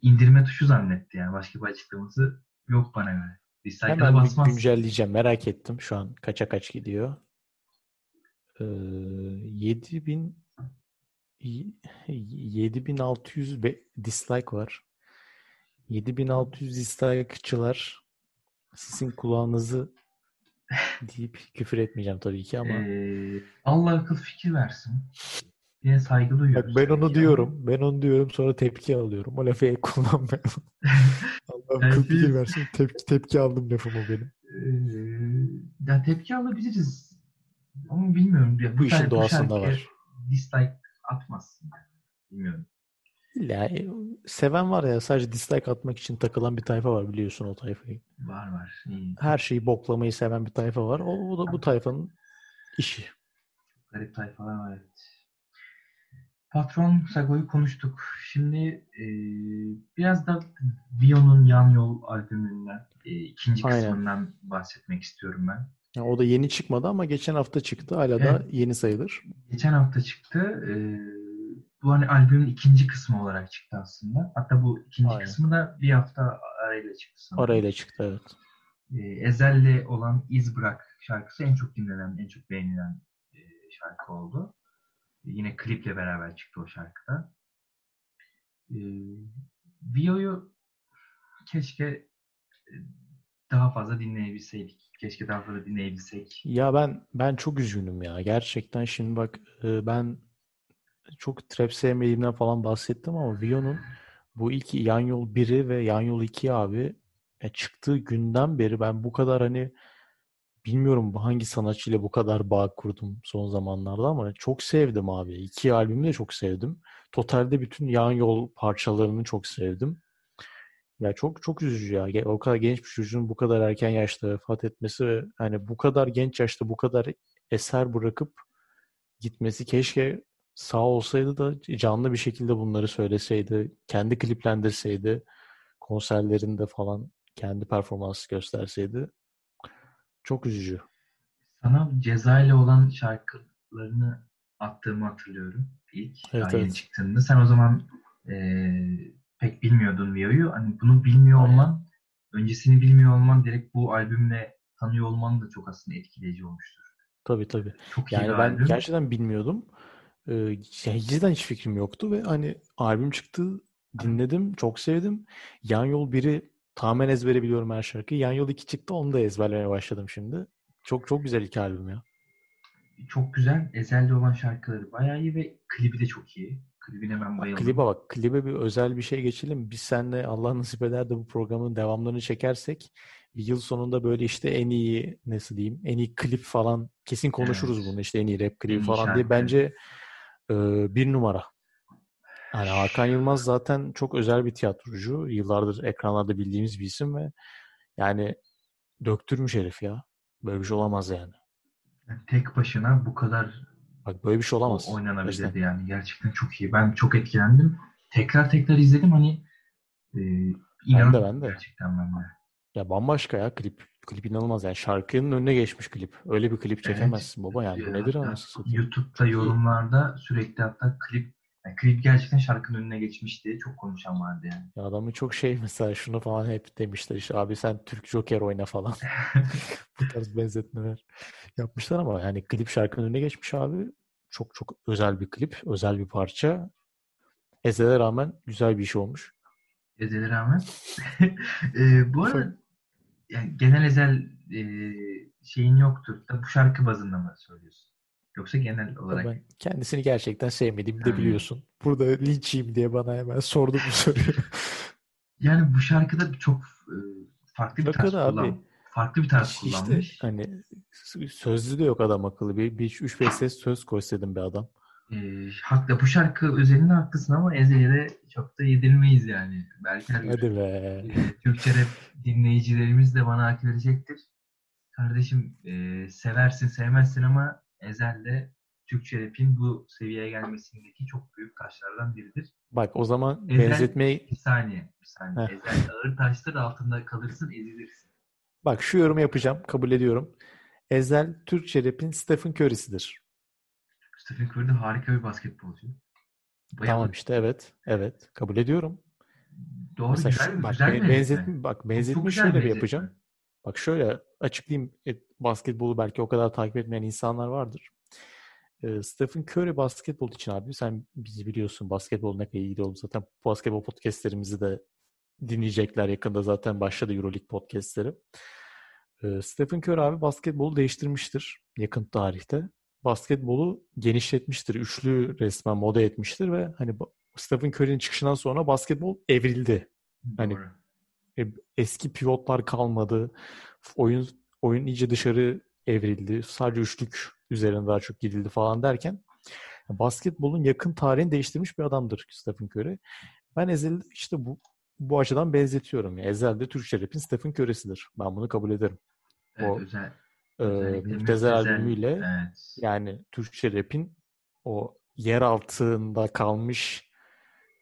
indirme tuşu zannetti yani. Başka bir açıklaması yok bana göre. Dislike'a basmaz. güncelleyeceğim. Merak ettim. Şu an kaça kaç gidiyor? Ee, 7000 y- 7600 be- dislike var. 7600 dislike'çılar sizin kulağınızı deyip küfür etmeyeceğim tabii ki ama Ee, Allah akıl fikir versin. Yine saygı duyuyoruz. Bak ben onu diyorum. Ben onu diyorum sonra tepki alıyorum. O lafı kullanmayalım. Allah akıl fikir versin. Tepki tepki aldım lafım o benim. Ee, ya tepki alabiliriz. Ama bilmiyorum. Ya, Bu işin şarkı- doğasında var. Dislike atmazsın. Bilmiyorum. İlla e, seven var ya sadece dislike atmak için takılan bir tayfa var biliyorsun o tayfayı. Var var. İyi. Her şeyi boklamayı seven bir tayfa var. O, o da bu tayfanın işi. Garip tayfalar var evet. Patron Sago'yu konuştuk. Şimdi e, biraz da Vio'nun Yan Yol albümünden e, ikinci Aynen. kısmından bahsetmek istiyorum ben. Yani o da yeni çıkmadı ama geçen hafta çıktı. Hala da Evet. yeni sayılır. Geçen hafta çıktı. E, bu hani albümün ikinci kısmı olarak çıktı aslında. Hatta bu ikinci Aynen. kısmı da bir hafta arayla çıktı sanırım. Arayla çıktı evet. E, Ezel'le olan İz Bırak şarkısı en çok dinlenen, en çok beğenilen e, şarkı oldu. Yine kliple beraber çıktı o şarkıda. E, Vio'yu keşke e, daha fazla dinleyebilseydik. Keşke daha fazla dinleyebilsek. Ya ben ben çok üzgünüm ya. Gerçekten şimdi bak e, ben çok trap sevmediğimden falan bahsettim ama Vio'nun bu ilk Yan Yol 1'i ve Yan Yol 2 abi ya çıktığı günden beri ben bu kadar hani bilmiyorum hangi sanatçıyla bu kadar bağ kurdum son zamanlarda ama çok sevdim abi. İki albümü de çok sevdim. Totalde bütün Yan Yol parçalarını çok sevdim. Ya çok çok üzücü ya. O kadar genç bir çocuğun bu kadar erken yaşta vefat etmesi ve hani bu kadar genç yaşta bu kadar eser bırakıp gitmesi keşke sağ olsaydı da canlı bir şekilde bunları söyleseydi, kendi kliplendirseydi, konserlerinde falan kendi performansı gösterseydi Çok üzücü. Sana ceza ile olan şarkılarını attığımı hatırlıyorum ilk Evet, daha evet. çıktığında. Sen o zaman eee, pek bilmiyordun Vio'yu. Hani bunu bilmiyor Aynen. olman, öncesini bilmiyor olman direkt bu albümle tanıyor olman da çok aslında etkileyici olmuştur. Tabii tabii. Çok Yani ben albüm. gerçekten bilmiyordum. Ee, yani cidden hiç fikrim yoktu ve hani albüm çıktı, dinledim, çok sevdim. Yan Yol 1'i tamamen ezbere biliyorum her şarkıyı. Yan Yol 2 çıktı, onu da ezberlemeye başladım şimdi. Çok çok güzel iki albüm ya. Çok güzel. Ezel'de olan şarkıları bayağı iyi ve klibi de çok iyi. Klibine ben Bak, bayıldım. klibe bak, klibe bir özel bir şey geçelim. Biz seninle Allah nasip eder de bu programın devamlarını çekersek bir yıl sonunda böyle işte en iyi nasıl diyeyim en iyi klip falan kesin konuşuruz Evet. bunu işte en iyi rap klibi En falan diye şarkı. bence e, bir numara. Yani Hakan Yılmaz zaten çok özel bir tiyatrocu. Yıllardır ekranlarda bildiğimiz bir isim ve yani döktürmüş herif ya. Böyle bir şey olamaz yani. Tek başına bu kadar Bak böyle bir şey olamaz. oynanabilirdi Gerçekten. yani. Gerçekten çok iyi. Ben çok etkilendim. Tekrar tekrar izledim hani e, inanamadım ben de. gerçekten ben de. Ya bambaşka ya klip. Klip inanılmaz yani. Şarkının önüne geçmiş klip. Öyle bir klip çekemezsin baba yani. Bu nedir anasını? YouTube'da yorumlarda sürekli hatta klip yani klip gerçekten şarkının önüne geçmiş diye çok konuşan vardı yani. Ya adamı çok şey mesela şunu falan hep demişler işte abi sen Türk Joker oyna falan. Bu tarz benzetmeler yapmışlar ama yani klip şarkının önüne geçmiş abi. Çok çok özel bir klip, özel bir parça. Ezel'e rağmen güzel bir iş olmuş. Ezel'e rağmen. e, bu arada yani genel Ezel e, şeyin yoktur. Da bu şarkı bazında mı söylüyorsun? Yoksa genel olarak Ben kendisini gerçekten sevmediğimi de biliyorsun. Burada linçiyim diye bana hemen sordu bu soruyu. yani bu şarkıda çok e, farklı bir tarz abi, kullan farklı bir tarz İşte kullanmış. hani sözlü de yok adam akıllı. Bir, bir 3-5 ses söz koysaydın be adam. E, haklı bu şarkı özelinde haklısın ama Ezel'e de çok da yedirmeyiz yani. Belki her Hadi be. e, Türkçe rap dinleyicilerimiz de bana hak verecektir. Kardeşim e, seversin sevmezsin ama Ezel de Türkçe rap'in bu seviyeye gelmesindeki çok büyük taşlardan biridir. Bak o zaman Ezel- benzetmeyi Bir saniye, bir saniye. Heh. Ezel ağır taşlar altında kalırsın, ezilirsin. bak şu yorumu yapacağım. Kabul ediyorum. Ezel Türkçe rap'in Stephen Curry'sidir. Stephen Curry de harika bir basketbolcu. Tamam Bayıldım. işte evet. Evet. Kabul ediyorum. Doğru, Mesela güzel, şu, bak güzel be- bir benzetme. benzetme bak benzetme şöyle bir benzetme. yapacağım. Bak şöyle açıklayayım. Basketbolu belki o kadar takip etmeyen insanlar vardır. E, Stephen Curry basketbol için abi sen bizi biliyorsun basketbol ne kadar iyi oldu zaten basketbol podcastlerimizi de dinleyecekler yakında zaten başladı Euroleague podcastleri. E, Stephen Curry abi basketbolu değiştirmiştir yakın tarihte. Basketbolu genişletmiştir. Üçlü resmen moda etmiştir ve hani Stephen Curry'nin çıkışından sonra basketbol evrildi. Hani e, eski pivotlar kalmadı. Oyun oyun iyice dışarı evrildi. Sadece üçlük üzerine daha çok gidildi falan derken basketbolun yakın tarihini değiştirmiş bir adamdır Stephen Curry. Ben Ezel'i işte bu bu açıdan benzetiyorum. Yani Ezel de Türkçe rap'in Stephen Curry'sidir. Ben bunu kabul ederim. Evet, o- özel, Müptezel Müptezel, albümüyle Evet. yani Türkçe rap'in o yer altında kalmış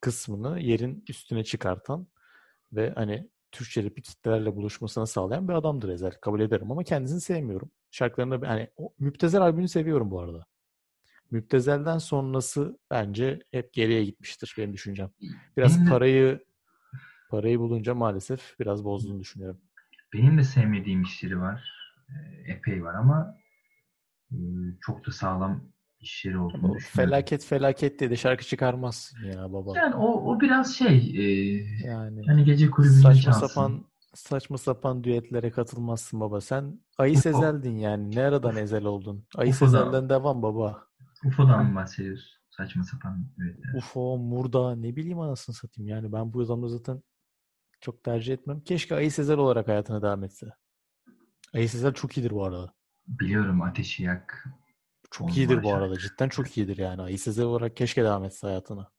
kısmını yerin üstüne çıkartan ve hani Türkçe rap'i kitlelerle buluşmasını sağlayan bir adamdır Ezel. Kabul ederim ama kendisini sevmiyorum. Şarkılarında hani o Müptezel albümünü seviyorum bu arada. Müptezel'den sonrası bence hep geriye gitmiştir benim düşüncem. Biraz Benim parayı parayı bulunca maalesef biraz bozduğunu düşünüyorum. Benim de sevmediğim işleri var. Ee, Epey var ama e, çok da sağlam işleri olduğunu düşünüyorum. felaket felaket diye de şarkı çıkarmazsın ya baba. Yani o, o biraz şey e, Yani hani gece kulübünde saçma çalsın. sapan saçma sapan düetlere katılmazsın baba. Sen Ayı Ufo. Sezel'din yani. Ne aradan Ezel oldun? Ayı Ufo'da. Sezel'den devam baba. UFO'dan mı bahsediyorsun? Saçma sapan üretler. UFO, Murda ne bileyim anasını satayım. Yani ben bu adamı zaten çok tercih etmem. Keşke Ayı Sezel olarak hayatına devam etse. Sezel çok iyidir bu arada. Biliyorum Ateşi Yak. Çok iyidir bu arada. Cidden çok iyidir yani. Sezel olarak keşke devam etse hayatına.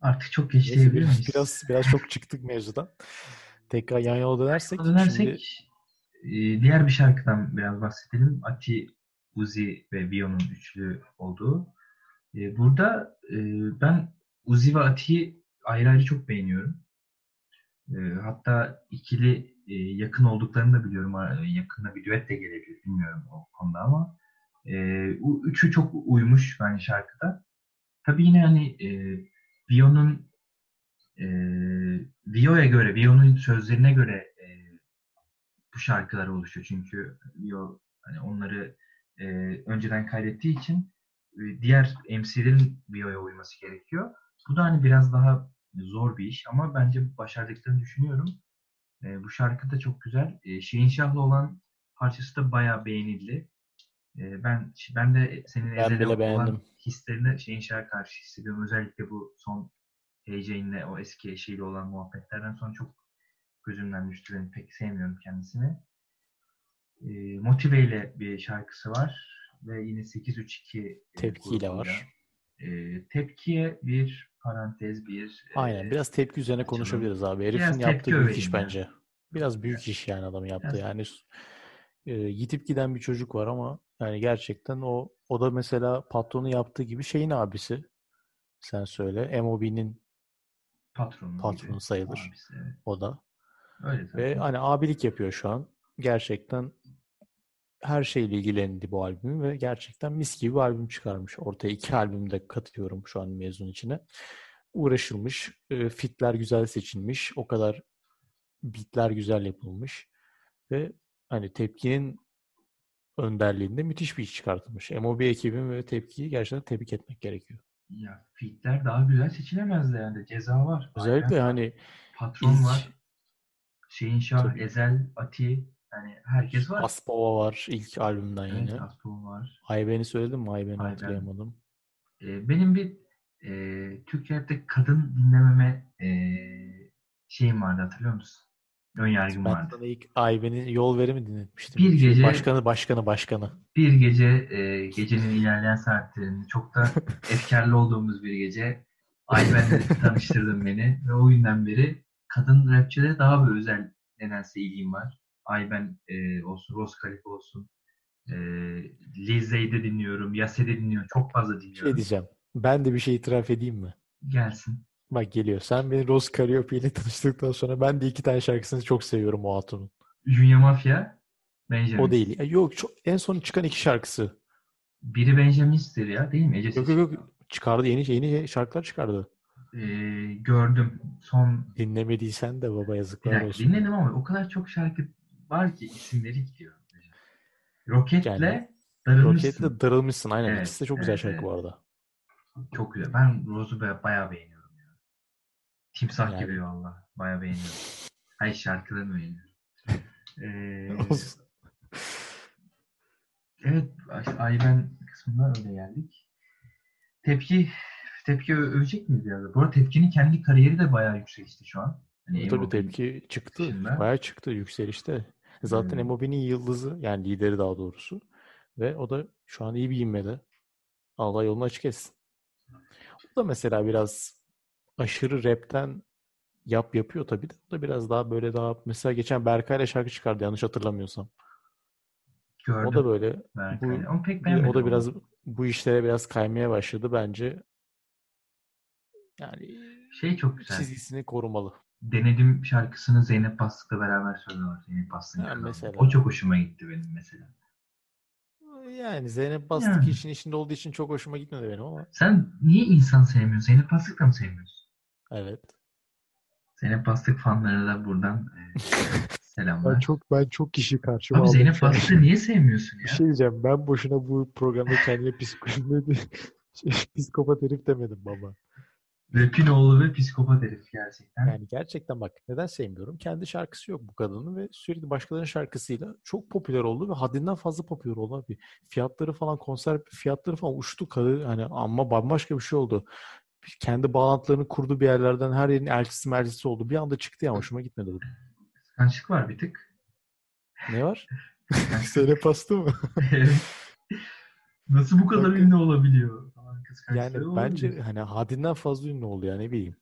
Artık çok geç Neyse diyebilir miyiz? biraz, biraz çok çıktık mevzudan. Tekrar yan yola dönersek. Dönersek şimdi- e, diğer bir şarkıdan biraz bahsedelim. Ati, Uzi ve Bio'nun üçlü olduğu. E, Burada e, ben Uzi ve Ati'yi ayrı ayrı çok beğeniyorum. Hatta ikili e, yakın olduklarını da biliyorum. E, yakında bir düet de gelebilir bilmiyorum o konuda ama e, üçü çok uymuş bence şarkıda. Tabii yine hani e, Vio'nun e, Vio'ya göre, Vio'nun sözlerine göre e, bu şarkılar oluşuyor. Çünkü Vio hani onları e, önceden kaydettiği için e, diğer MC'lerin Vio'ya uyması gerekiyor. Bu da hani biraz daha zor bir iş ama bence başardıklarını düşünüyorum. E, bu şarkı da çok güzel. E, Şehinşah'la olan parçası da bayağı beğenildi. E, ben ben de senin ben bile beğendim. hislerini Şehinşah'a karşı hissediyorum. Özellikle bu son heyecanla o eski eşiyle olan muhabbetlerden sonra çok gözümden düştü. Ben pek sevmiyorum kendisini. E, Motive ile bir şarkısı var ve yine 832 tepkiyle var. E, tepkiye bir parantez bir Aynen. Biraz tepki üzerine açalım. konuşabiliriz abi. Herifin yaptığı büyük iş bence. Biraz büyük iş yani adamın yaptığı. Yani e, yitip giden bir çocuk var ama yani gerçekten o o da mesela patronu yaptığı gibi şeyin abisi. Sen söyle. MOB'nin patronu, patronu sayılır. Abisi, evet. O da. Öyle tabii. Ve hani abilik yapıyor şu an. Gerçekten her şeyle ilgilendi bu albümü ve gerçekten mis gibi bir albüm çıkarmış. Ortaya iki albüm de katıyorum şu an mezun içine. Uğraşılmış, fitler güzel seçilmiş, o kadar bitler güzel yapılmış ve hani tepkinin önderliğinde müthiş bir iş çıkartılmış. MOB ekibin ve tepkiyi gerçekten tebrik etmek gerekiyor. Ya fitler daha güzel seçilemezdi yani. Ceza var. Özellikle Aynen. hani patron ilk... var. Şeyin Şah, Ezel, Ati, yani herkes var. Aspava var ilk albümden evet, yine. Aspava var. Ayben'i söyledim mi? Ayben'i Ayben. hatırlayamadım. Ee, benim bir e, Türk rapte kadın dinlememe e, şeyim vardı hatırlıyor musun? Ön yargım ben vardı. Ben ilk Ayben'in yol veri mi dinletmiştim? Bir gece başkanı başkanı başkanı. Bir gece e, gecenin ilerleyen saatlerinde çok da efkarlı olduğumuz bir gece Ayben'le tanıştırdın beni ve o günden beri kadın rapçide daha bir özel nedense ilgim var. Ayben e, olsun, Ross Khalifa olsun. E, Lizze'yi de dinliyorum. Yase'de dinliyorum. Çok fazla dinliyorum. Şey diyeceğim. Ben de bir şey itiraf edeyim mi? Gelsin. Bak geliyor. Sen beni Ross Calliope ile tanıştıktan sonra ben de iki tane şarkısını çok seviyorum o hatunun. Junior Mafia, Benjamin. O değil. Yok çok, en son çıkan iki şarkısı. Biri Benjamin'stir ya değil mi? Ece yok, yok yok. Çıkardı. Yeni, yeni şarkılar çıkardı. Ee, gördüm. Son... Dinlemediysen de baba yazıklar dakika, olsun. Dinledim ama o kadar çok şarkı var ki isimleri gidiyor. Roket'le yani, darılmışsın. Roket'le darılmışsın. Aynen. Evet, İkisi de çok evet, güzel şarkı evet. bu arada. Çok güzel. Ben Rose'u bayağı beğeniyorum. Ya. Timsah yani. gibi valla. Bayağı beğeniyorum. Hayır şarkılarını beğeniyorum. Ee, evet. Ayben kısmına öyle geldik. Tepki tepki övecek miyiz biraz? Bu arada Tepki'nin kendi kariyeri de bayağı yükselişti şu an. Hani Tabii tepki çıktı. Dışında. Bayağı çıktı yükselişte. Zaten hmm. Emobi'nin yıldızı yani lideri daha doğrusu. Ve o da şu an iyi bir inmede. Allah yolunu açık etsin. O da mesela biraz aşırı rapten yap yapıyor tabii de. O da biraz daha böyle daha mesela geçen Berkay'la şarkı çıkardı yanlış hatırlamıyorsam. Gördüm. O da böyle bu, pek o da biraz bu işlere biraz kaymaya başladı bence. Yani şey çok güzel. Çizgisini korumalı. Denedim şarkısını Zeynep Bastık'la beraber söylüyorlar. Zeynep Bastık'ın yani mesela. O çok hoşuma gitti benim mesela. Yani Zeynep Bastık yani. için içinde olduğu için çok hoşuma gitmedi benim ama. Sen niye insan sevmiyorsun? Zeynep Bastık da mı sevmiyorsun? Evet. Zeynep Bastık fanlarına da buradan e, selamlar. Ben çok ben çok kişi karşıma Abi Zeynep Bastık'ı niye sevmiyorsun ya? Bir şey diyeceğim. Ben boşuna bu programda kendime psikopat, psikopat herif demedim baba. Rap'in oğlu ve psikopat herif gerçekten. Yani gerçekten bak neden sevmiyorum? Kendi şarkısı yok bu kadının ve sürekli başkalarının şarkısıyla çok popüler oldu ve haddinden fazla popüler oldu abi. Fiyatları falan konser fiyatları falan uçtu kadı hani ama bambaşka bir şey oldu. Kendi bağlantılarını kurdu bir yerlerden her yerin elçisi mercisi oldu. Bir anda çıktı ya hoşuma gitmedi. Kıskançlık var bir tık. Ne var? Sene pastı mı? Nasıl bu kadar ünlü olabiliyor? Yani bence hani haddinden fazla ünlü oldu ya ne bileyim.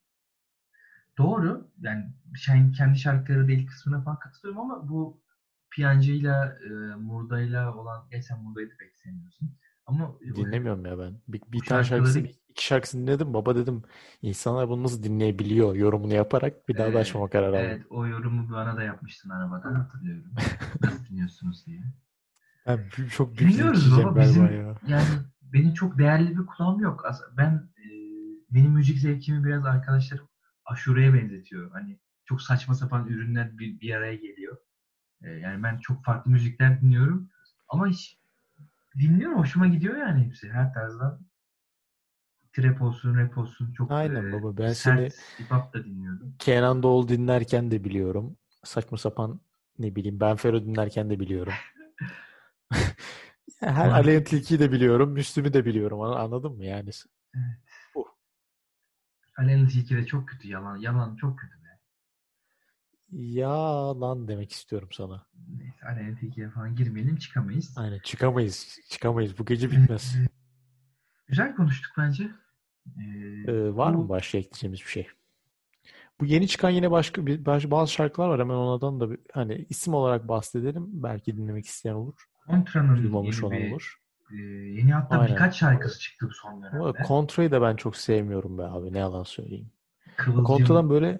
Doğru. Yani şey, kendi şarkıları değil kısmına falan katılıyorum ama bu Piyancı'yla e, Murda'yla olan, sen Murda'yı da pek sevmiyorsun. Ama Dinlemiyorum ya ben. Bir, bir tane şarkıları- şarkısını, iki şarkısını dinledim. Baba dedim insanlar bunu nasıl dinleyebiliyor yorumunu yaparak bir daha da Ee, açmama karar aldım. Evet, o yorumu bana da yapmıştın arabada hatırlıyorum. Nasıl dinliyorsunuz diye. B- çok büyük Dinliyoruz linç baba bizim ya. yani benim çok değerli bir kulağım yok. Ben e, benim müzik zevkimi biraz arkadaşlarım aşureye benzetiyor. Hani çok saçma sapan ürünler bir, bir araya geliyor. E, yani ben çok farklı müzikler dinliyorum ama hiç dinliyorum hoşuma gidiyor yani hepsi her tarzdan. Trap olsun, rap olsun çok Aynen e, baba, ben sert hip da dinliyorum. Kenan Doğulu dinlerken de biliyorum. Saçma sapan ne bileyim Ben Fero dinlerken de biliyorum. Her Ama- Aleyhine Tilki'yi de biliyorum. Müslüm'ü de biliyorum. An- Anladın mı yani? Aleyna Tilki de çok kötü yalan. Yalan çok kötü be. Ya lan demek istiyorum sana. Neyse Aleyna Tilki'ye falan girmeyelim çıkamayız. Aynen çıkamayız. Çıkamayız. Bu gece bitmez. Güzel konuştuk bence. Ee, Ee, var bu- mı başka ekleyeceğimiz bir şey? Bu yeni çıkan yine başka bir bazı şarkılar var. Hemen onlardan da bir, hani isim olarak bahsedelim. Belki dinlemek isteyen olur. Kontra'nın Duymamış olan olur. e, yeni hatta Aynen. birkaç şarkısı çıktı bu son Ama dönemde. Contra'yı da ben çok sevmiyorum be abi. Ne yalan söyleyeyim. Kıvılcım, Contra'dan böyle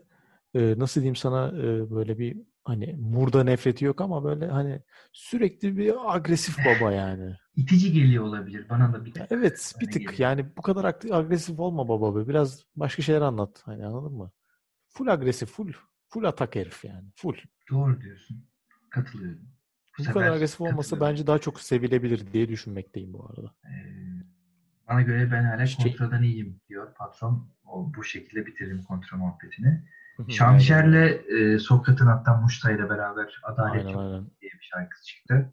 e, nasıl diyeyim sana e, böyle bir hani murda nefreti yok ama böyle hani sürekli bir agresif baba yani. itici geliyor olabilir. Bana da bir Ya evet bir tık geliyor. yani bu kadar ag- agresif olma baba be. Biraz başka şeyler anlat. Hani anladın mı? Full agresif, full full atak herif yani. Full. Doğru diyorsun. Katılıyorum. Bu sefer kadar agresif olmasa bence daha çok sevilebilir diye düşünmekteyim bu arada. Ee, bana göre ben hala Şey- kontradan iyiyim diyor patron. O, bu şekilde bitiririm kontra muhabbetini. Şanşer'le e, Sokrat'ın hatta Muşta ile beraber Adalet Aynen aynen. diye bir şarkısı çıktı.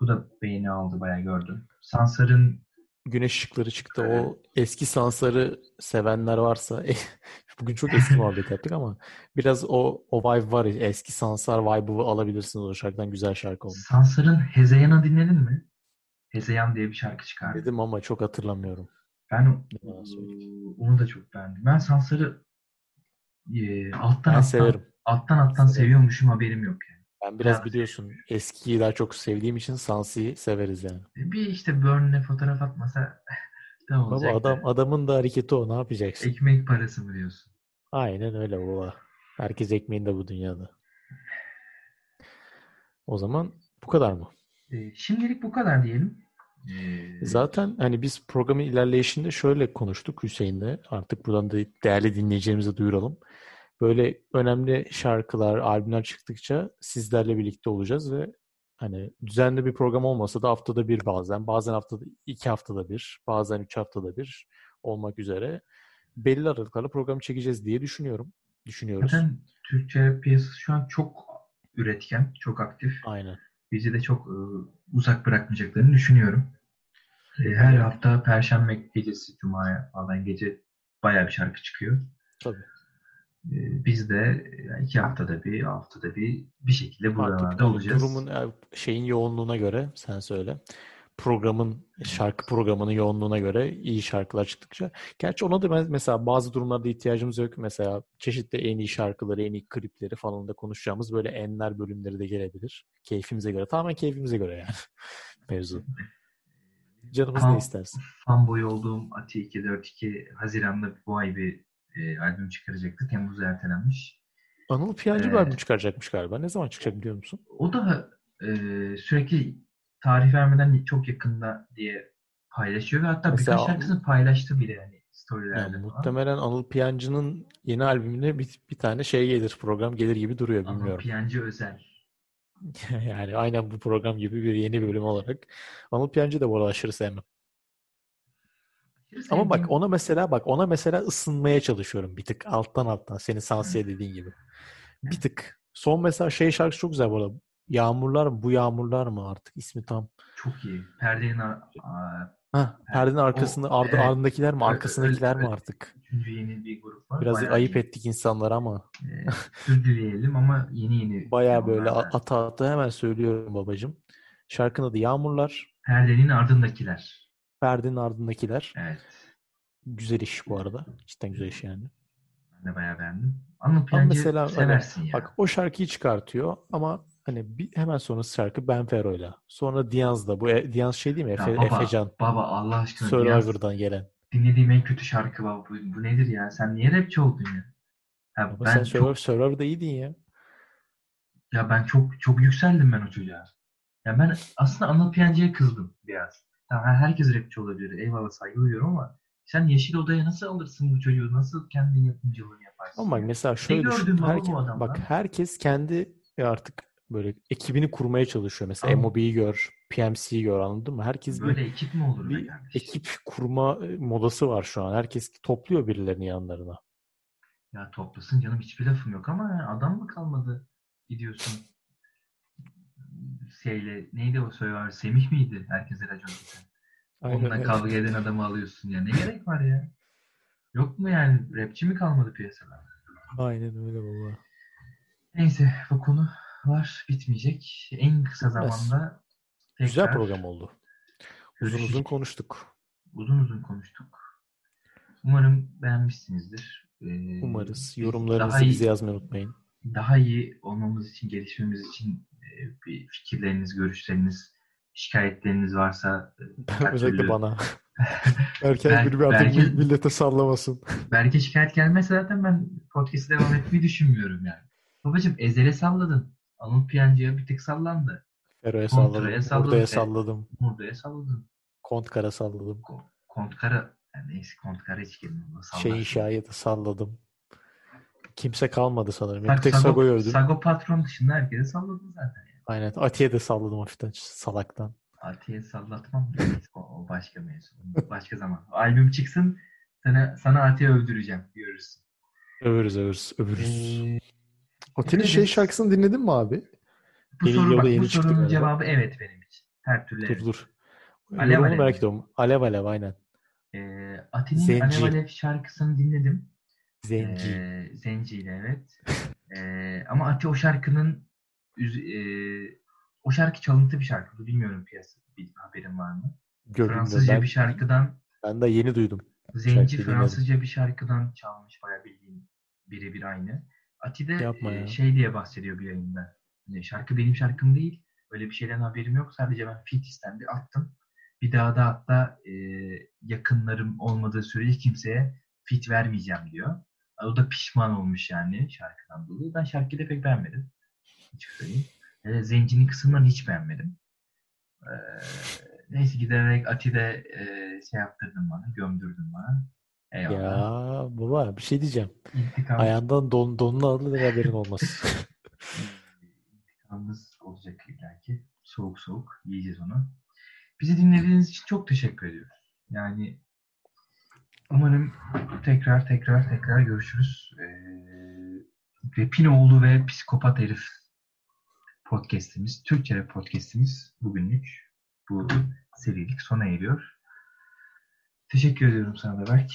Bu da beğeni aldı bayağı gördüm. Sansar'ın Güneş ışıkları çıktı. O eski Sansar'ı sevenler varsa bugün çok eski muhabbet yaptık ama biraz o o vibe var. Eski Sansar vibe'ı alabilirsiniz o şarkıdan. Güzel şarkı olmuş. Sansar'ın Hezeyan'ı dinledin mi? Hezeyan diye bir şarkı çıkardı. Dedim ama çok hatırlamıyorum. Ben onu da çok beğendim. Ben Sansar'ı e, alttan Ben alttan, severim. alttan alttan Severim. seviyormuşum haberim yok yani. Ben biraz Biraz biliyorsun eskiyi daha çok sevdiğim için Sansi'yi severiz yani. Bir işte Burn'le fotoğraf atmasa ne Baba olacak adam da? adamın da hareketi o. Ne yapacaksın? Ekmek parası mı diyorsun? Aynen öyle baba. Herkes ekmeğinde bu dünyada. O zaman bu kadar mı? E, şimdilik bu kadar diyelim. E, Zaten hani biz programın ilerleyişinde şöyle konuştuk Hüseyin'le. Artık buradan da değerli dinleyicilerimize duyuralım. Böyle önemli şarkılar, albümler çıktıkça sizlerle birlikte olacağız ve hani düzenli bir program olmasa da haftada bir bazen, bazen haftada iki haftada bir, bazen üç haftada bir olmak üzere belli aralıklarla program çekeceğiz diye düşünüyorum. Düşünüyoruz. Zaten Türkçe piyasası şu an çok üretken, çok aktif. Aynen. Bizi de çok e, uzak bırakmayacaklarını düşünüyorum. Her Evet. hafta Perşembe gecesi, Cuma'ya falan gece bayağı bir şarkı çıkıyor. Tabii. E, biz de iki haftada bir, haftada bir bir şekilde Artık buralarda hani olacağız. durumun e, şeyin yoğunluğuna göre sen söyle. Programın şarkı programının yoğunluğuna göre iyi şarkılar çıktıkça. Gerçi ona da mesela bazı durumlarda ihtiyacımız yok. Mesela çeşitli en iyi şarkıları, en iyi klipleri falan da konuşacağımız böyle enler bölümleri de gelebilir. Keyfimize göre. Tamamen keyfimize göre yani mevzu. Canımız ne Fan- istersin. Fanboy olduğum Ati 242 Haziran'da bu ay bir e, albüm çıkaracaktı. Temmuz'a ertelenmiş. Anıl Piyancı bir Evet. albüm çıkaracakmış galiba. Ne zaman çıkacak biliyor musun? O da e, sürekli tarih vermeden çok yakında diye paylaşıyor ve hatta Mesela- birkaç şarkısını paylaştı bile yani storylerde Yani falan. muhtemelen Anıl Piyancı'nın yeni albümüne bir, bir tane şey gelir, program gelir gibi duruyor bilmiyorum. Piyancı özel. Yani aynen bu program gibi bir yeni bölüm olarak. Anıl Piyancı da bu arada aşırı sevmem. Ama bak ona mesela bak ona mesela ısınmaya çalışıyorum bir tık alttan alttan senin Sansiye dediğin gibi. Bir tık. Son mesela şey şarkısı çok güzel bu arada. Yağmurlar mı? Bu yağmurlar mı artık ismi tam? çok iyi. Perdenin ar- Ha, perdenin arkasında o- ardı evet. ardındakiler mi? Arkasındakiler mi artık? üçüncü yeni bir grup var. Biraz Bayağı ayıp iyi. ettik insanlara ama E, özür dileyelim ama yeni yeni. baya böyle ata ata hemen söylüyorum babacığım. Şarkının adı Yağmurlar. Perdenin ardındakiler. Perdenin ardındakiler. Evet. Güzel iş bu arada. Cidden güzel iş yani. Ben de bayağı beğendim. Anıl Piyancı mesela hani seversin ya. Bak o şarkıyı çıkartıyor ama Hani bir, hemen sonrası şarkı Ben Fero'yla. Sonra Diyanz'da. Bu e, Diyans şey değil mi? Efe, baba, Efecan. baba Allah aşkına Survivor'dan gelen. dinlediğim en kötü şarkı baba. Bu, bu nedir ya? Sen niye rapçi oldun ya? Ya Ama ben sen çok Survivor, Survivor'da iyiydin ya. ya ben çok çok yükseldim ben o çocuğa. Ya ben aslında Anıl Piyancı'ya kızdım biraz. Tamam her- herkes rapçi olabilir. Eyvallah saygı duyuyorum ama sen Yeşil Oda'ya nasıl alırsın bu çocuğu? Nasıl kendin yapımcılığını yaparsın? Ama bak mesela şöyle gördün düşün. baba Herke- bu adamdan? bak herkes kendi artık böyle ekibini kurmaya çalışıyor. Mesela MOB'yi gör, PMC'yi gör anladın mı? Herkes bir, Böyle ekip mi olur bir ekip kurma e, modası var şu an. Herkes topluyor birilerini yanlarına. Ya toplasın canım hiçbir lafım yok ama adam mı kalmadı? Gidiyorsun şeyle neydi o Survivor? Semih miydi? Herkese racon kesen. Onunla öyle. kavga eden adamı alıyorsun ya. Ne gerek var ya? Yok mu yani? Rapçi mi kalmadı piyasada? Aynen öyle baba. Neyse bu konu var bitmeyecek. En kısa zamanda tekrar Güzel program oldu. Uzun uzun konuştuk. uzun uzun konuştuk. Umarım beğenmişsinizdir. Ee, Umarız. Yorumlarınızı bize yazmayı unutmayın. daha iyi olmamız için, gelişmemiz için bir fikirleriniz, görüşleriniz, şikayetleriniz varsa e, Özellikle türlü bana. Erken Ber- bir artık mi- millete sallamasın. Belki şikayet gelmezse zaten ben podcast'e devam etmeyi düşünmüyorum yani. Babacım Ezel'e salladın. Anıl Piyancı'ya bir tık sallandı. Fero'ya salladım. salladım. Burada'ya E- salladım. Murda'ya salladın. Kontkara salladım. Ko- Kontkara, yani neyse Kontkara hiç girmiyor. Şeyin şahidi salladım. Kimse kalmadı sanırım. Bir Bak, tek Sago, Sago'yu övdüm. Sago patron dışında herkese salladın zaten. Yani. Aynen. Atiye de salladım hafiften salaktan. Atiye sallatmam. o, o başka mevzu. Başka zaman. Albüm çıksın sana, sana Atiye öldüreceğim. Görürsün. Övürüz övürüz övürüz. Ee, Ati'nin Evet. şey şarkısını dinledin mi abi? bu Yeni soru bak, yeni bu sorunun galiba. cevabı evet benim için. Her türlü Dur evet. dur. Alev alev merak ediyorum. Alev alev aynen. Ee, Ati'nin. Alev Alev şarkısını dinledim. Zenci. Ee, Zenci ile evet. Ee, ama Ati o şarkının e, o şarkı çalıntı bir şarkı. Bilmiyorum piyasa bir haberin var mı? Gördüm Fransızca ben, bir şarkıdan ben de yeni duydum. Zenci Şarkıyı dinledim. Fransızca bir şarkıdan çalmış bayağı bildiğin birebir aynı. Ati de Yapma ya. şey diye bahsediyor bir yayında. Hani şarkı benim şarkım değil. Öyle bir şeyden haberim yok. Sadece ben feat istendi attım. Bir daha da hatta e, yakınlarım olmadığı sürece kimseye fit vermeyeceğim diyor. O da pişman olmuş yani şarkıdan dolayı. Ben şarkıyı da pek beğenmedim. Açık söyleyeyim. E, Zenci'nin kısımlarını hiç beğenmedim. E, neyse giderek Ati de e, şey yaptırdın bana, gömdürdün bana. Eyvallah. Ya baba bir şey diyeceğim. İntikam, Ayağından don, donunu aldı haberin olmaz. intikamımız olacak illaki. Soğuk soğuk yiyeceğiz onu. Bizi dinlediğiniz için çok teşekkür ediyoruz. Yani umarım tekrar tekrar tekrar görüşürüz. Ee, Repinoğlu ve Psikopat Herif podcastimiz, Türkçe rap podcastimiz bugünlük bu serilik sona eriyor. Teşekkür ediyorum sana da Berk.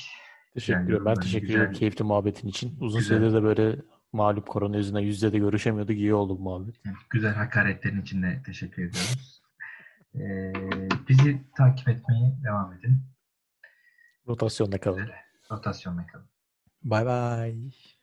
Teşekkür ederim. Ben teşekkür ederim keyifli muhabbetin için. Uzun Güzel. süredir de böyle malum korona yüzünden yüzde de görüşemiyorduk. İyi oldu bu muhabbet. Evet, güzel hakaretlerin için de teşekkür ediyoruz. Ee, bizi takip etmeye devam edin. Rotación de cada uno. Né? Rotación de cada uno. Bye bye.